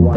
舞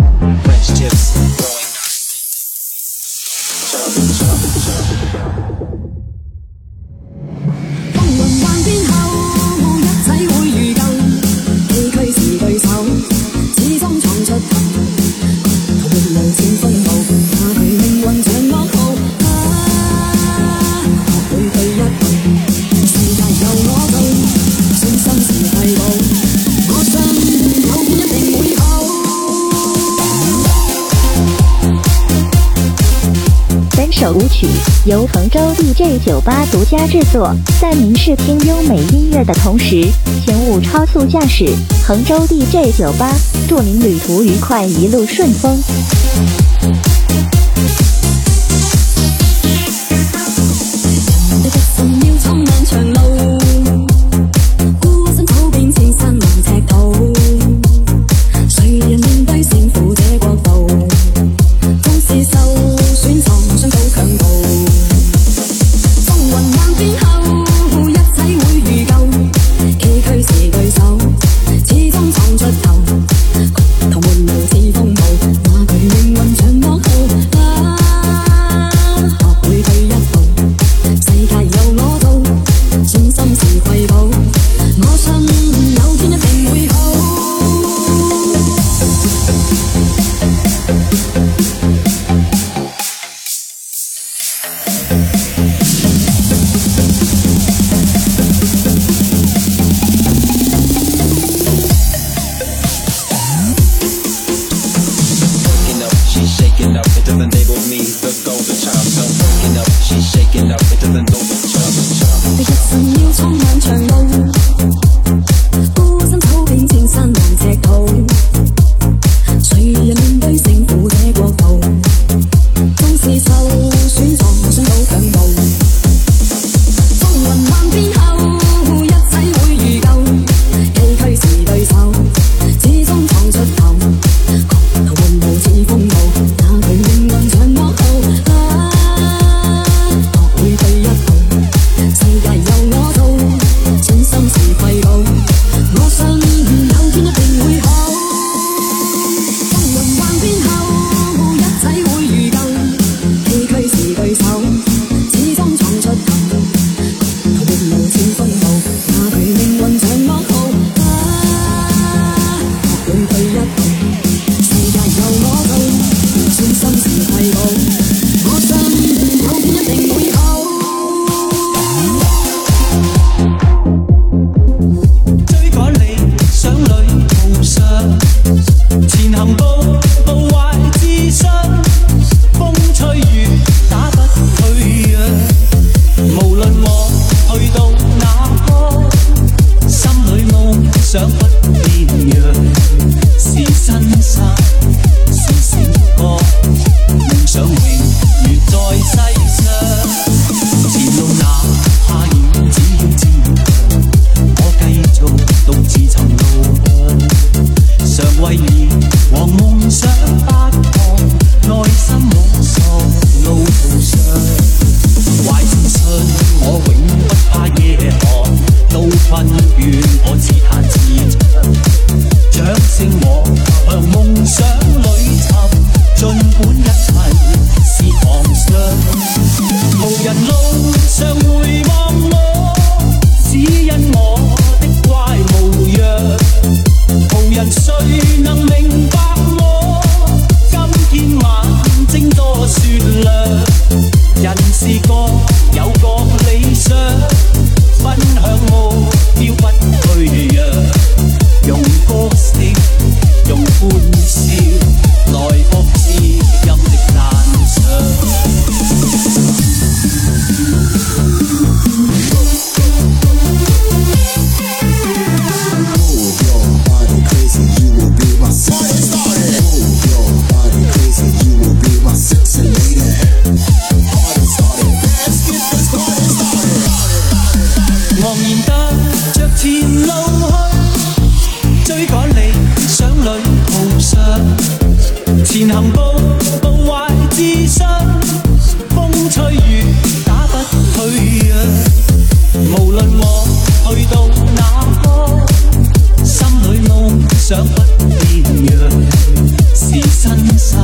由杭州 DJ 酒吧独家制作，在您试听优美音乐的同时，请勿超速驾驶。杭州 DJ 酒吧，祝您旅途愉快，一路顺风。变样，是我自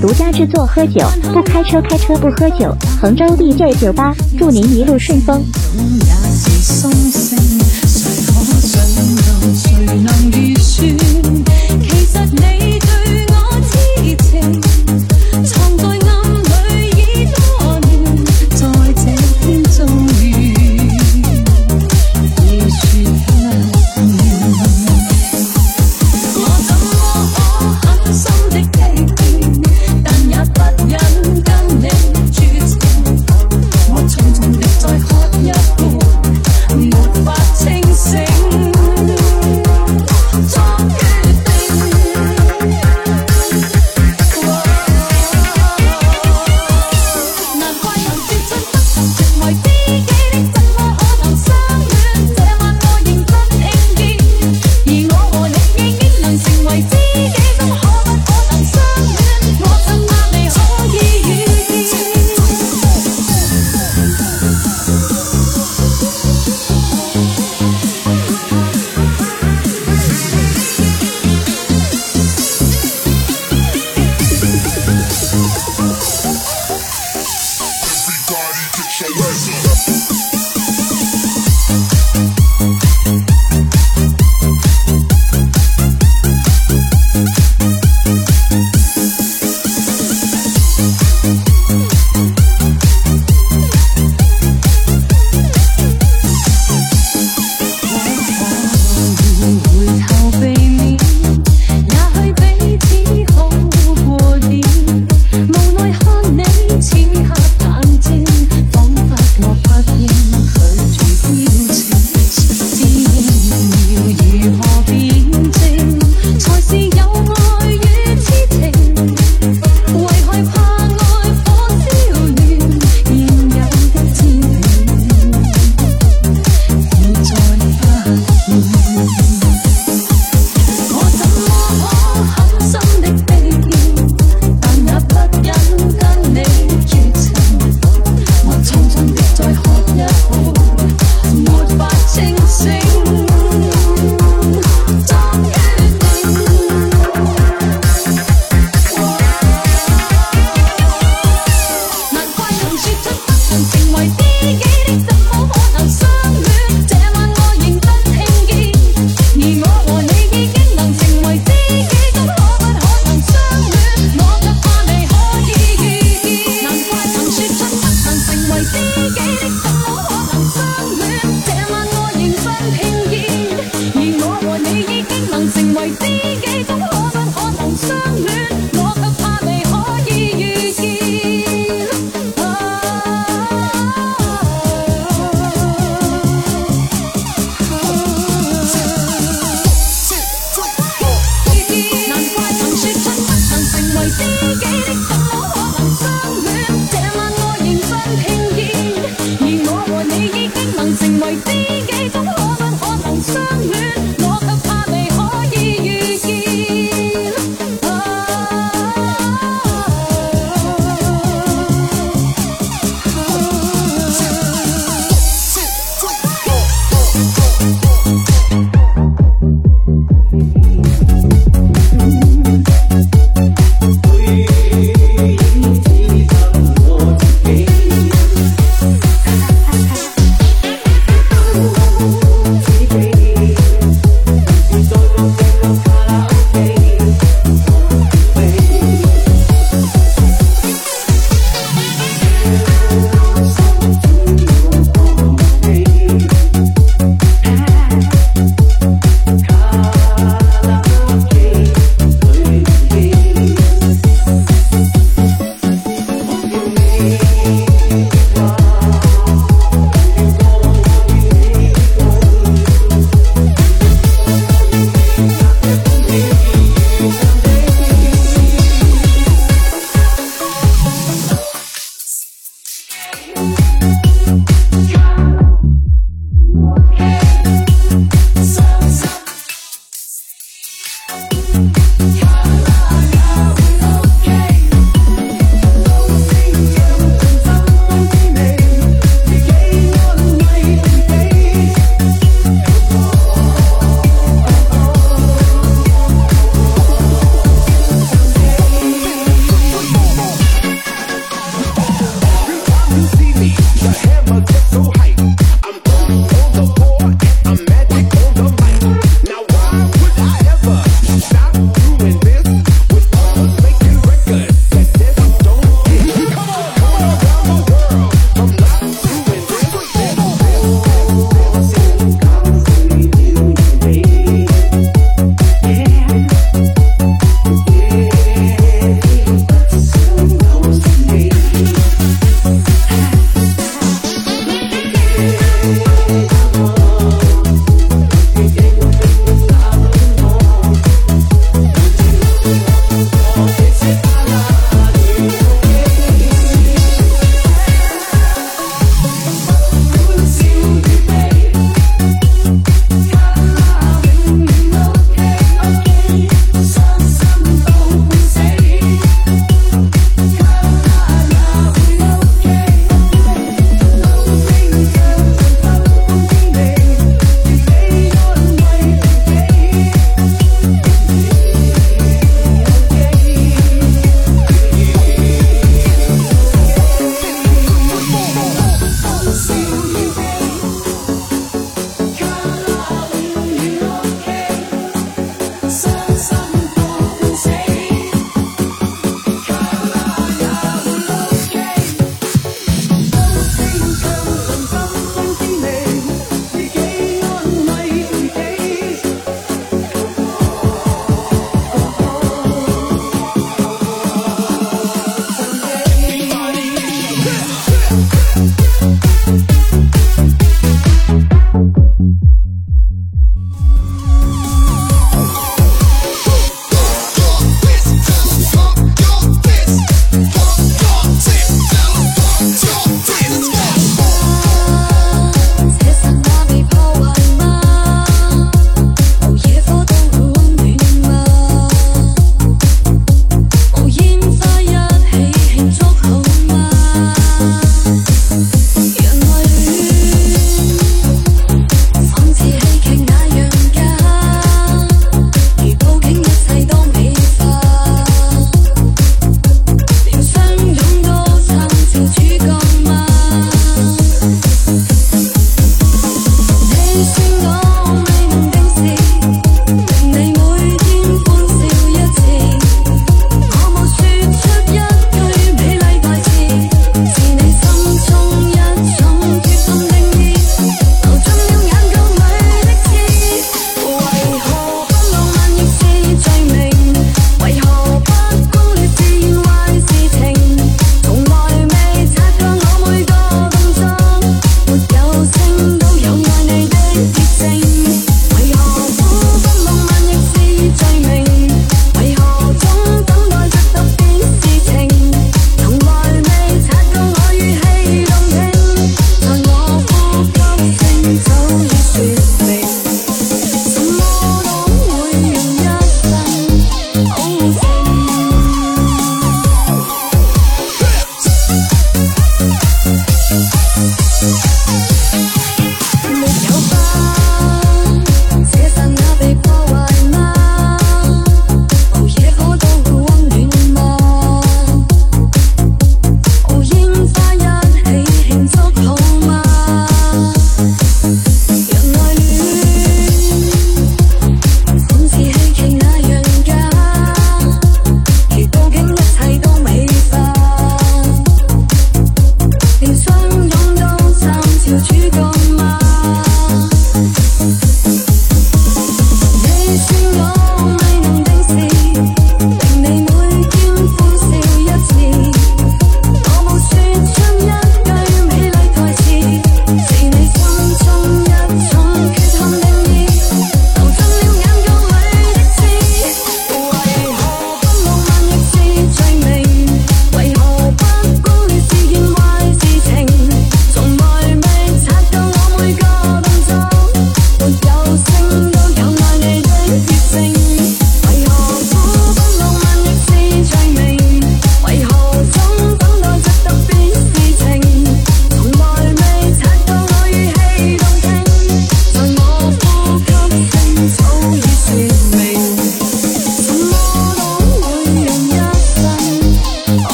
独家制作，喝酒不开车，开车不喝酒。杭州 DJ 酒吧，祝您一路顺风。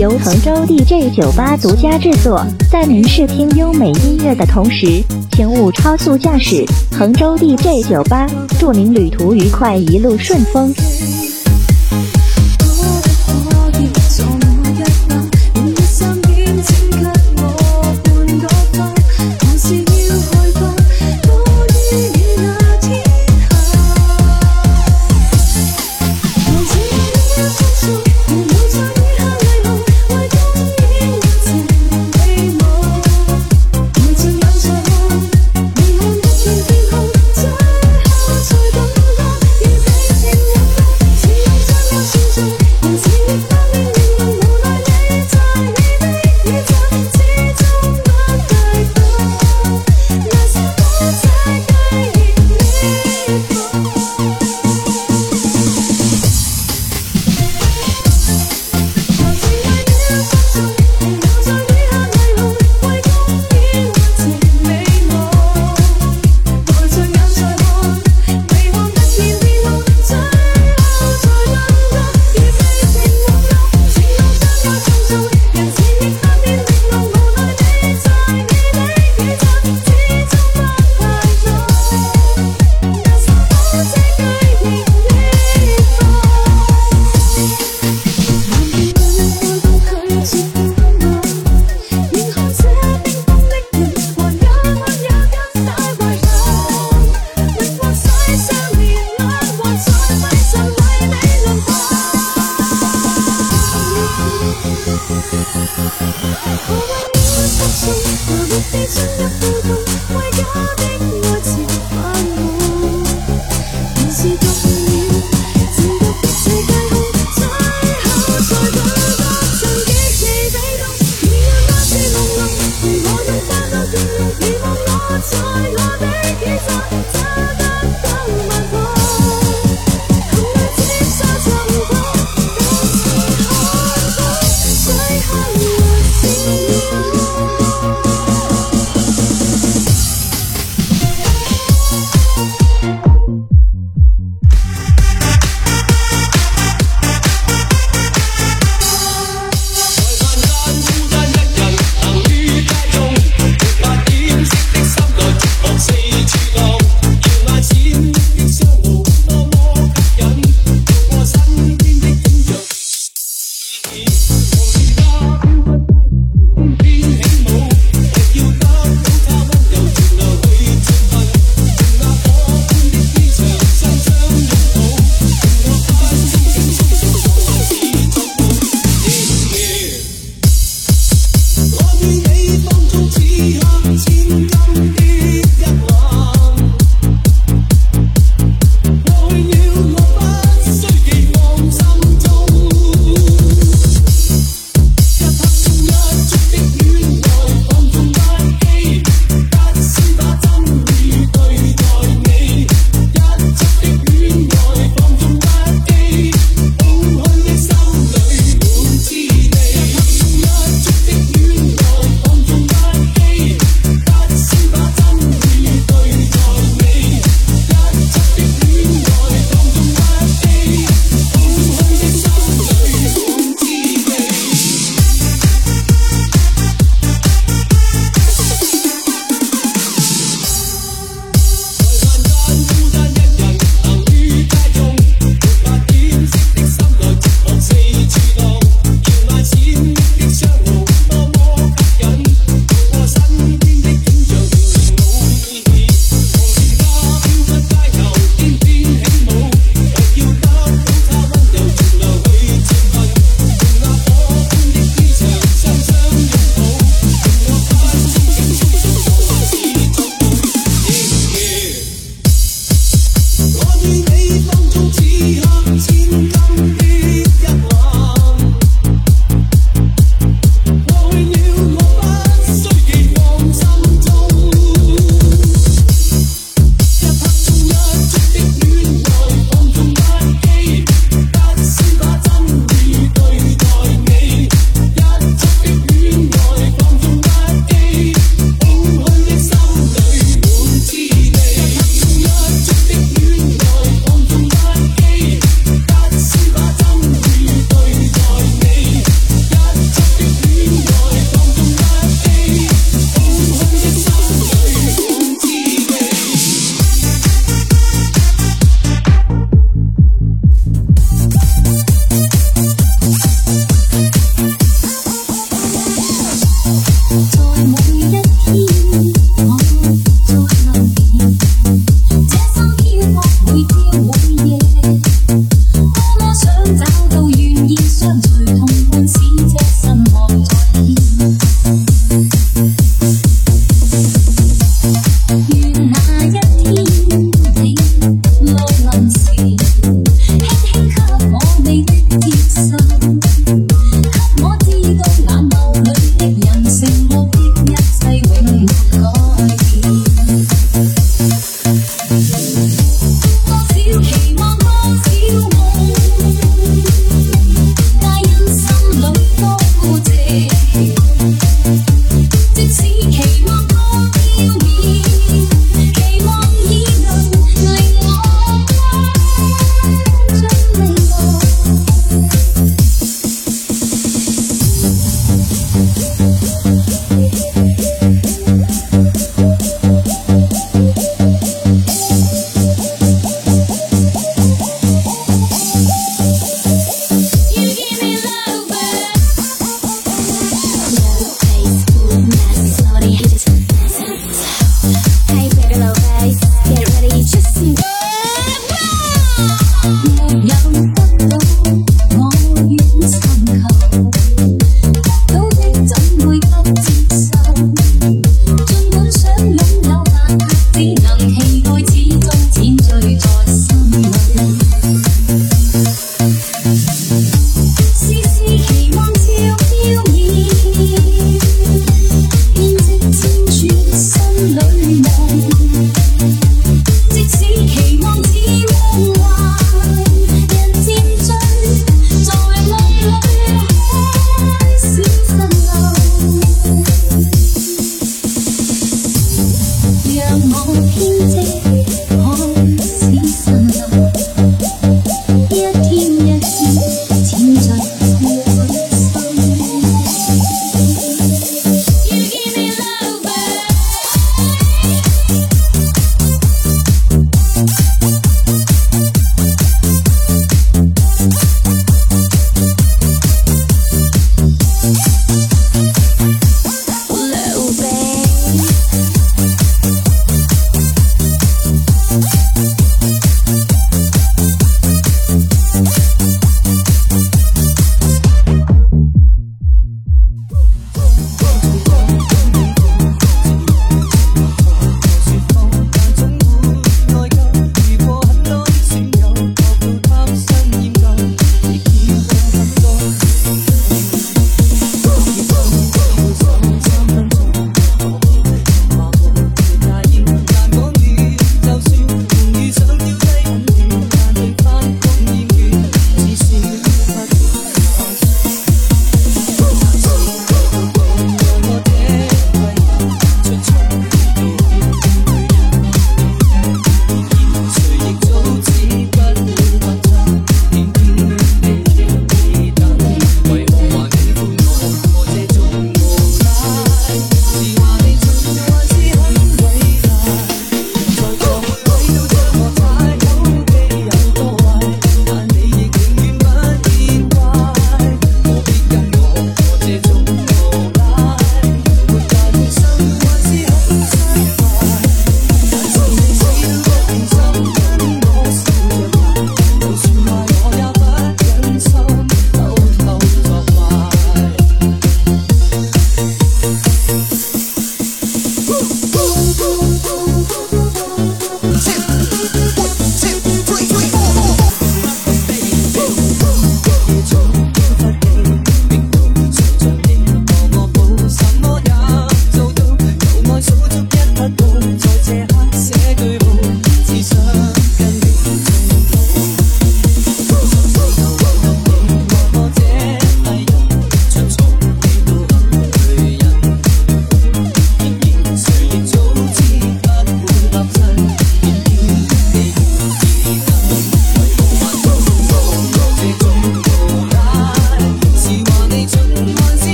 由杭州 DJ 酒吧独家制作，在您试听优美音乐的同时，请勿超速驾驶。杭州 DJ 酒吧，祝您旅途愉快，一路顺风。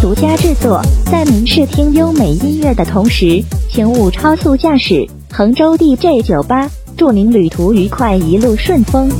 独家制作，在您试听优美音乐的同时，请勿超速驾驶。杭州 DJ 酒吧祝您旅途愉快，一路顺风。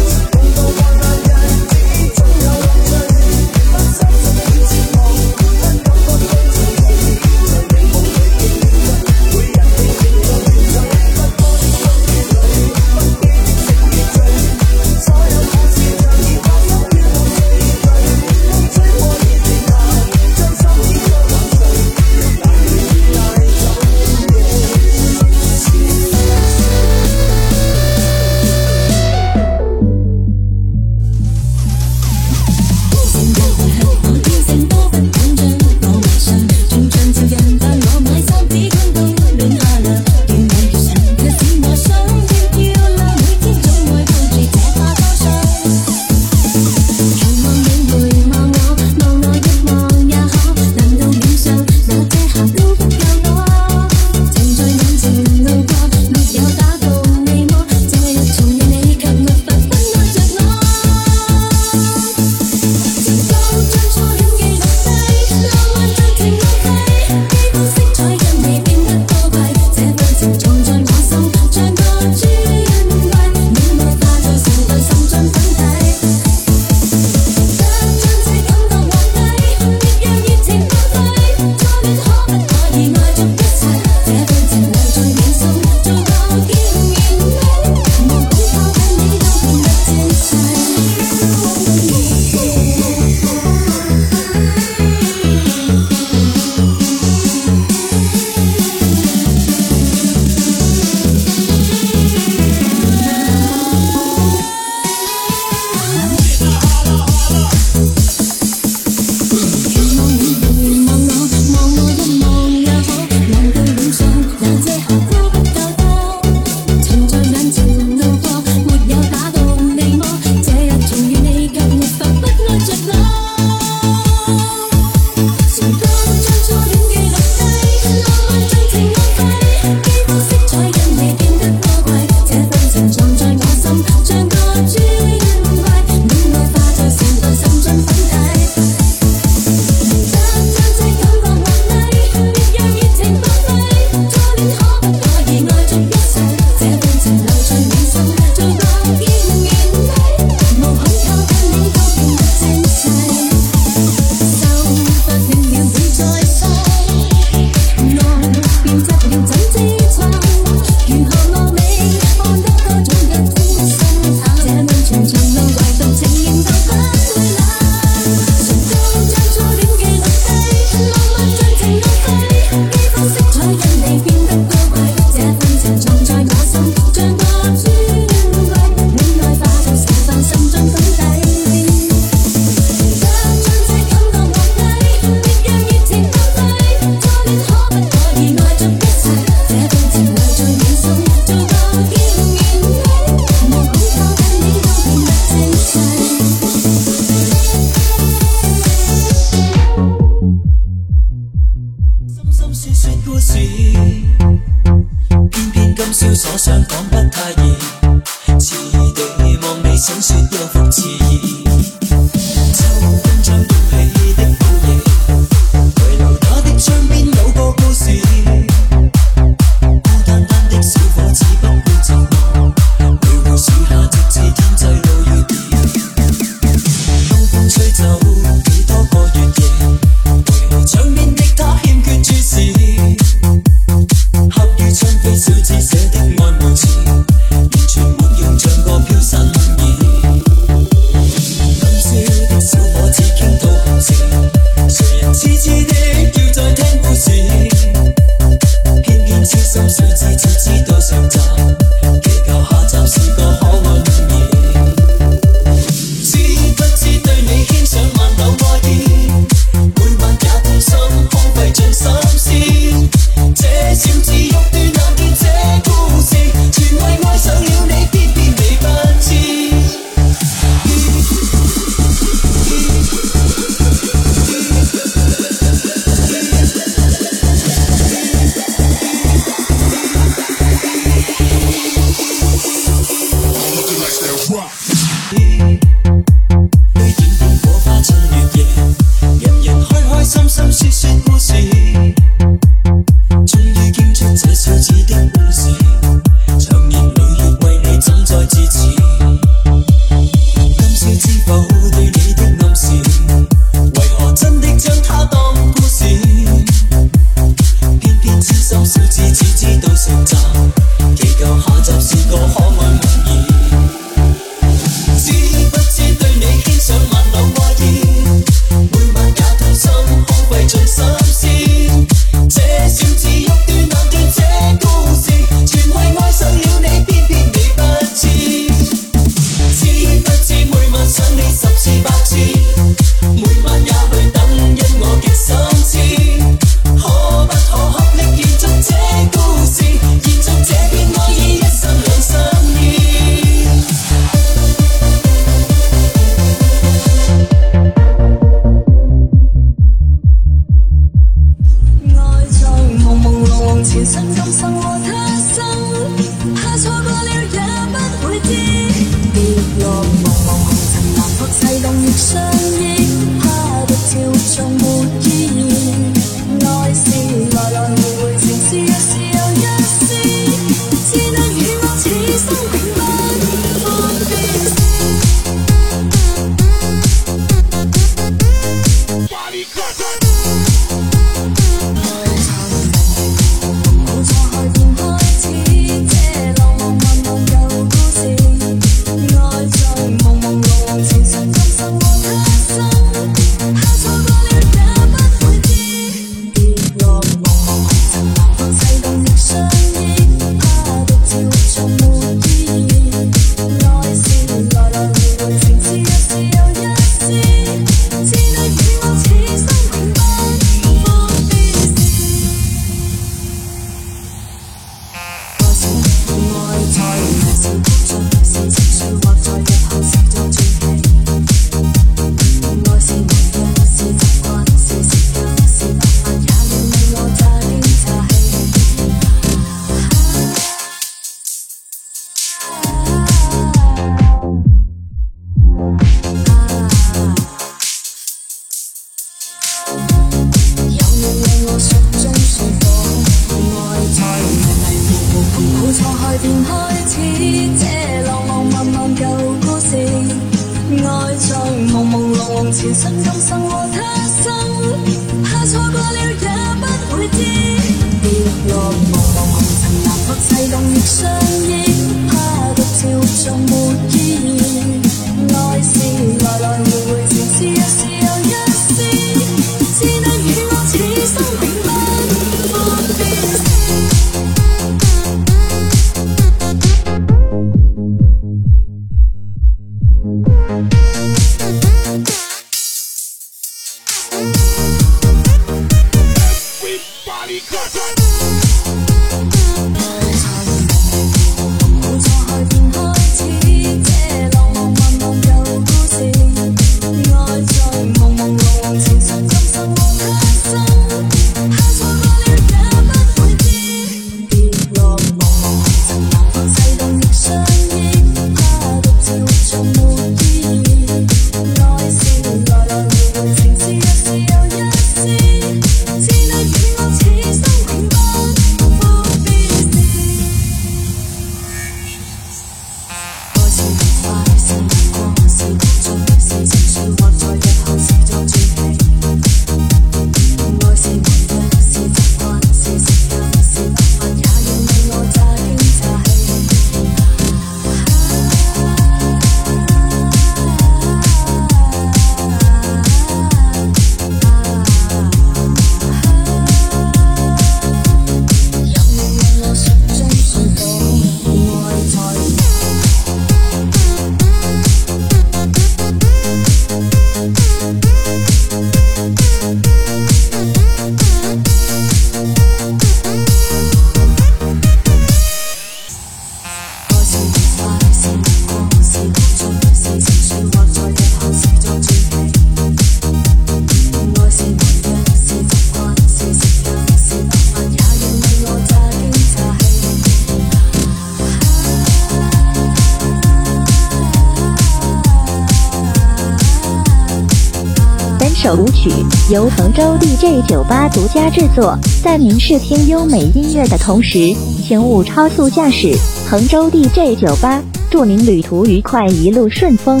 首舞曲由杭州 DJ 酒吧独家制作，在您试听优美音乐的同时，请勿超速驾驶。杭州 DJ 酒吧，祝您旅途愉快，一路顺风。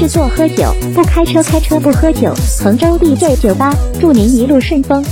制作喝酒，不开车，开车不喝酒。杭州 dj 酒吧，祝您一路顺风。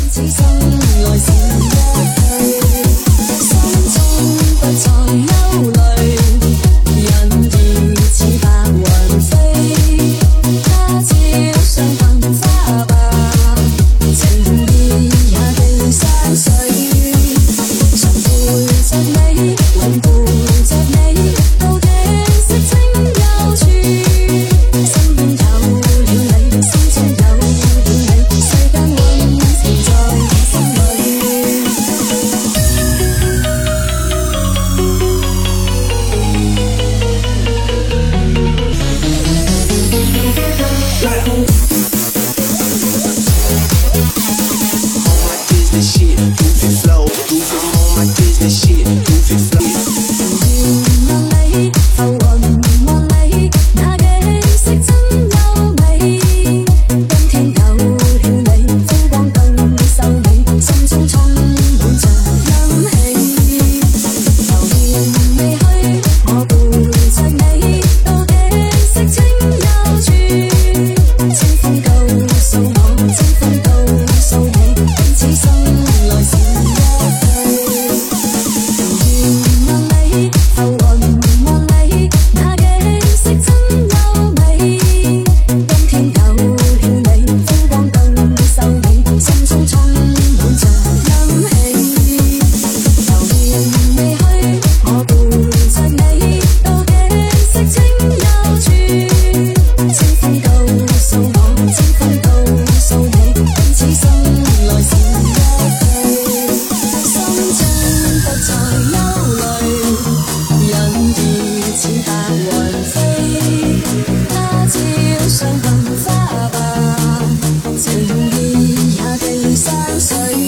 soy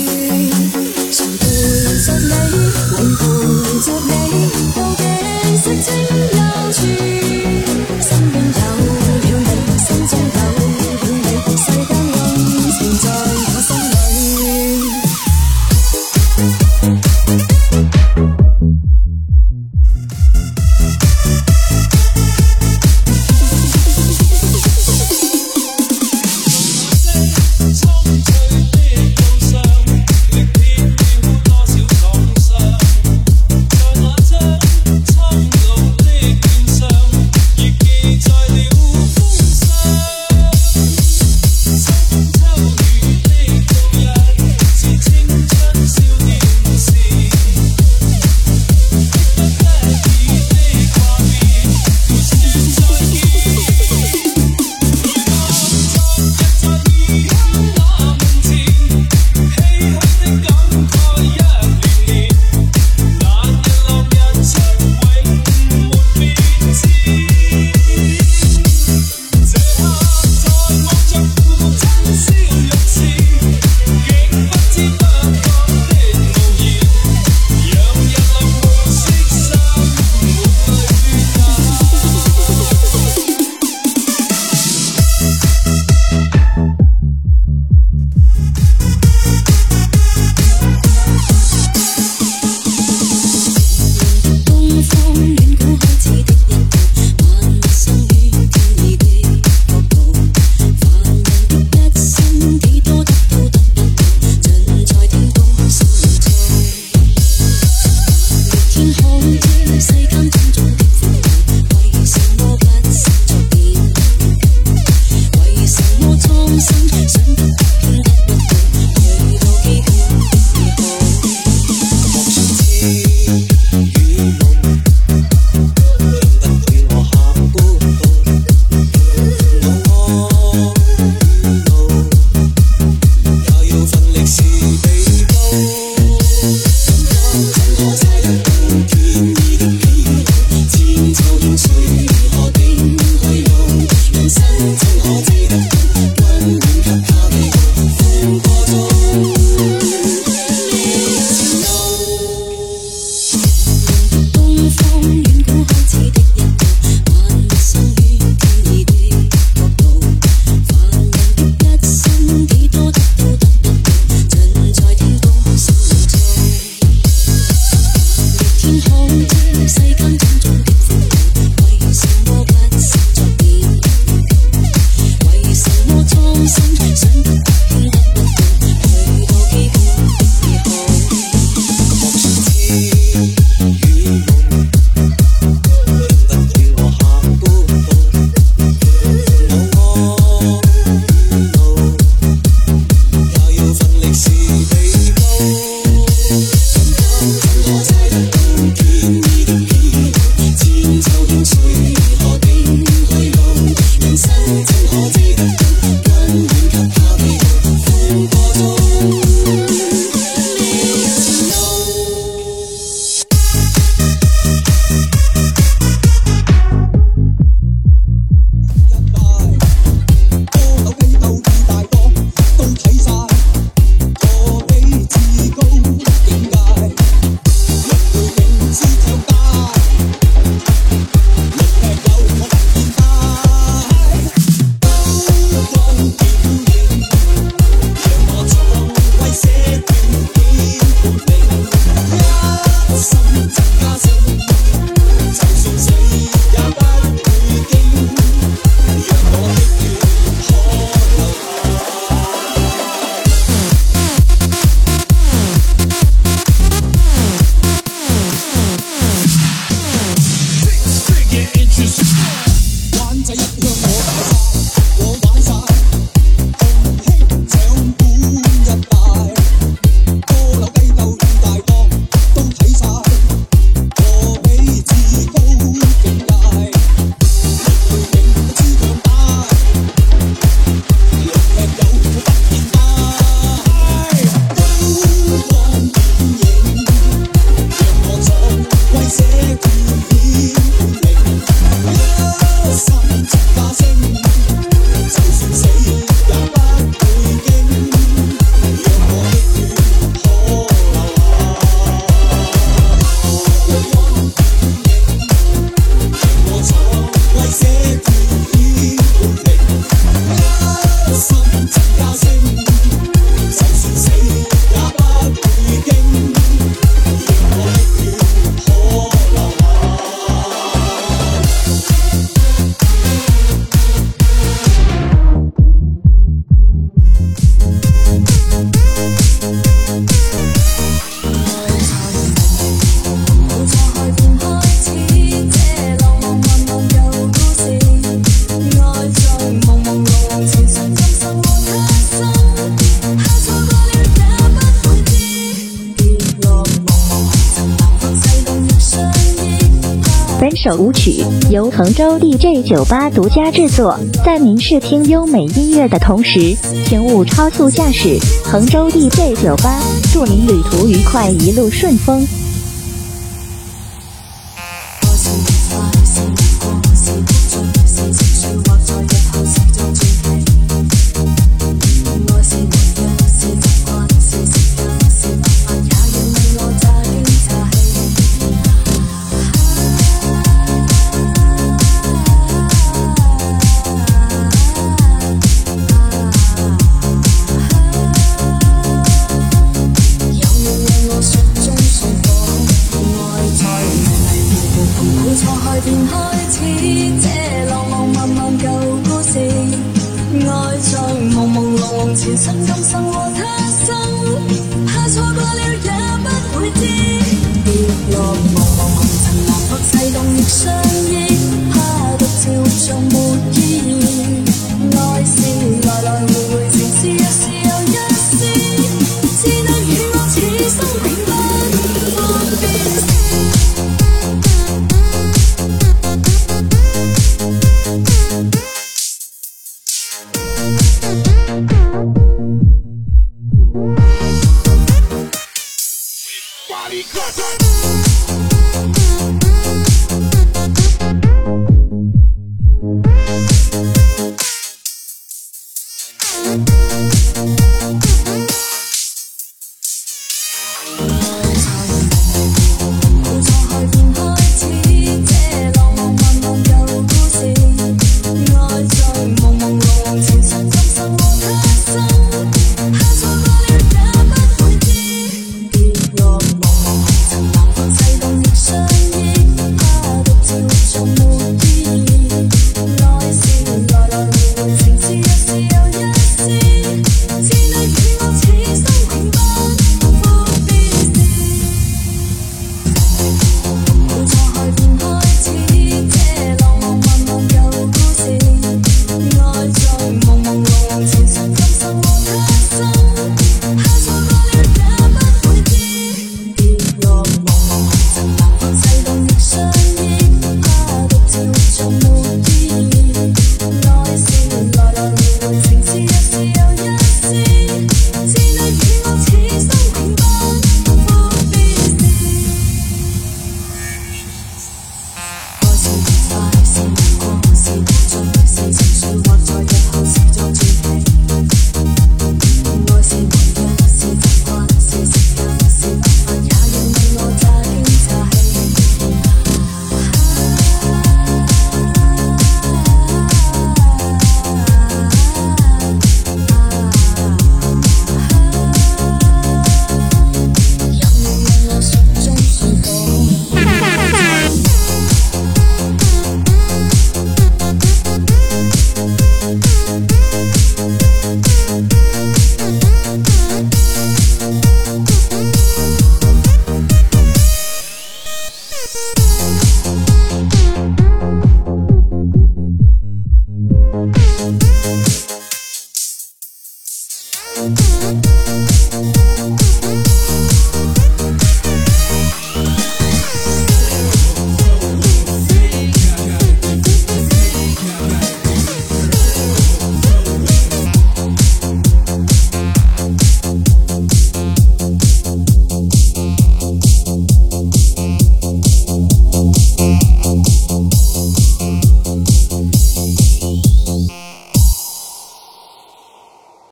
首舞曲由衡州 DJ 酒吧独家制作，在您试听优美音乐的同时，请勿超速驾驶。衡州 DJ 酒吧祝您旅途愉快，一路顺风。